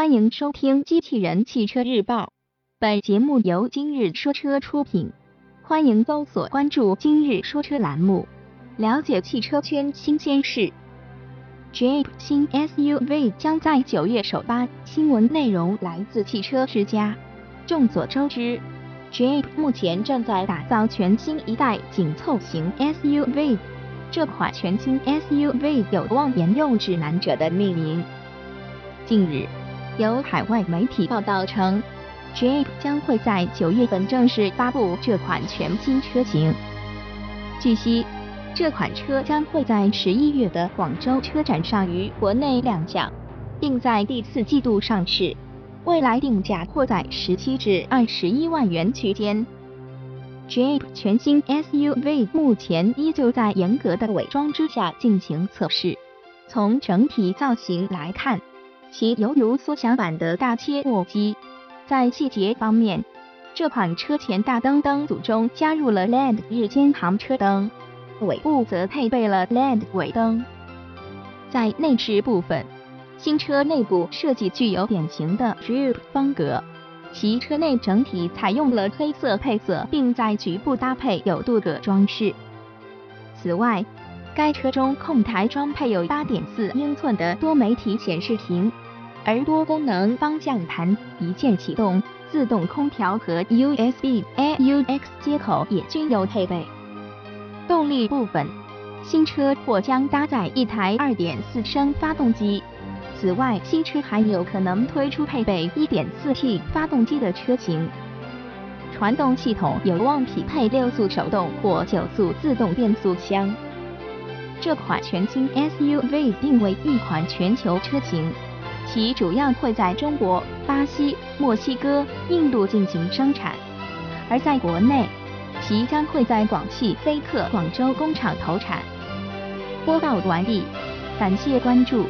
欢迎收听《机器人汽车日报》，本节目由今日说车出品。欢迎搜索关注“今日说车”栏目，了解汽车圈新鲜事。Jeep 新 SUV 将在九月首发，新闻内容来自汽车之家。众所周知，Jeep 目前正在打造全新一代紧凑型 SUV，这款全新 SUV 有望沿用指南者的命名。近日。有海外媒体报道称，Jeep 将会在九月份正式发布这款全新车型。据悉，这款车将会在十一月的广州车展上于国内亮相，并在第四季度上市。未来定价或在十七至二十一万元区间。Jeep 全新 SUV 目前依旧在严格的伪装之下进行测试。从整体造型来看，其犹如缩小版的大切诺基。在细节方面，这款车前大灯灯组中加入了 LED 日间行车灯，尾部则配备了 LED 尾灯。在内饰部分，新车内部设计具有典型的 Jeep 风格，其车内整体采用了黑色配色，并在局部搭配有镀铬装饰。此外，该车中控台装配有8.4英寸的多媒体显示屏，而多功能方向盘、一键启动、自动空调和 USB AUX 接口也均有配备。动力部分，新车或将搭载一台2.4升发动机，此外，新车还有可能推出配备 1.4T 发动机的车型。传动系统有望匹配六速手动或九速自动变速箱。这款全新 SUV 定为一款全球车型，其主要会在中国、巴西、墨西哥、印度进行生产，而在国内，其将会在广汽菲克广州工厂投产。播报完毕，感谢关注。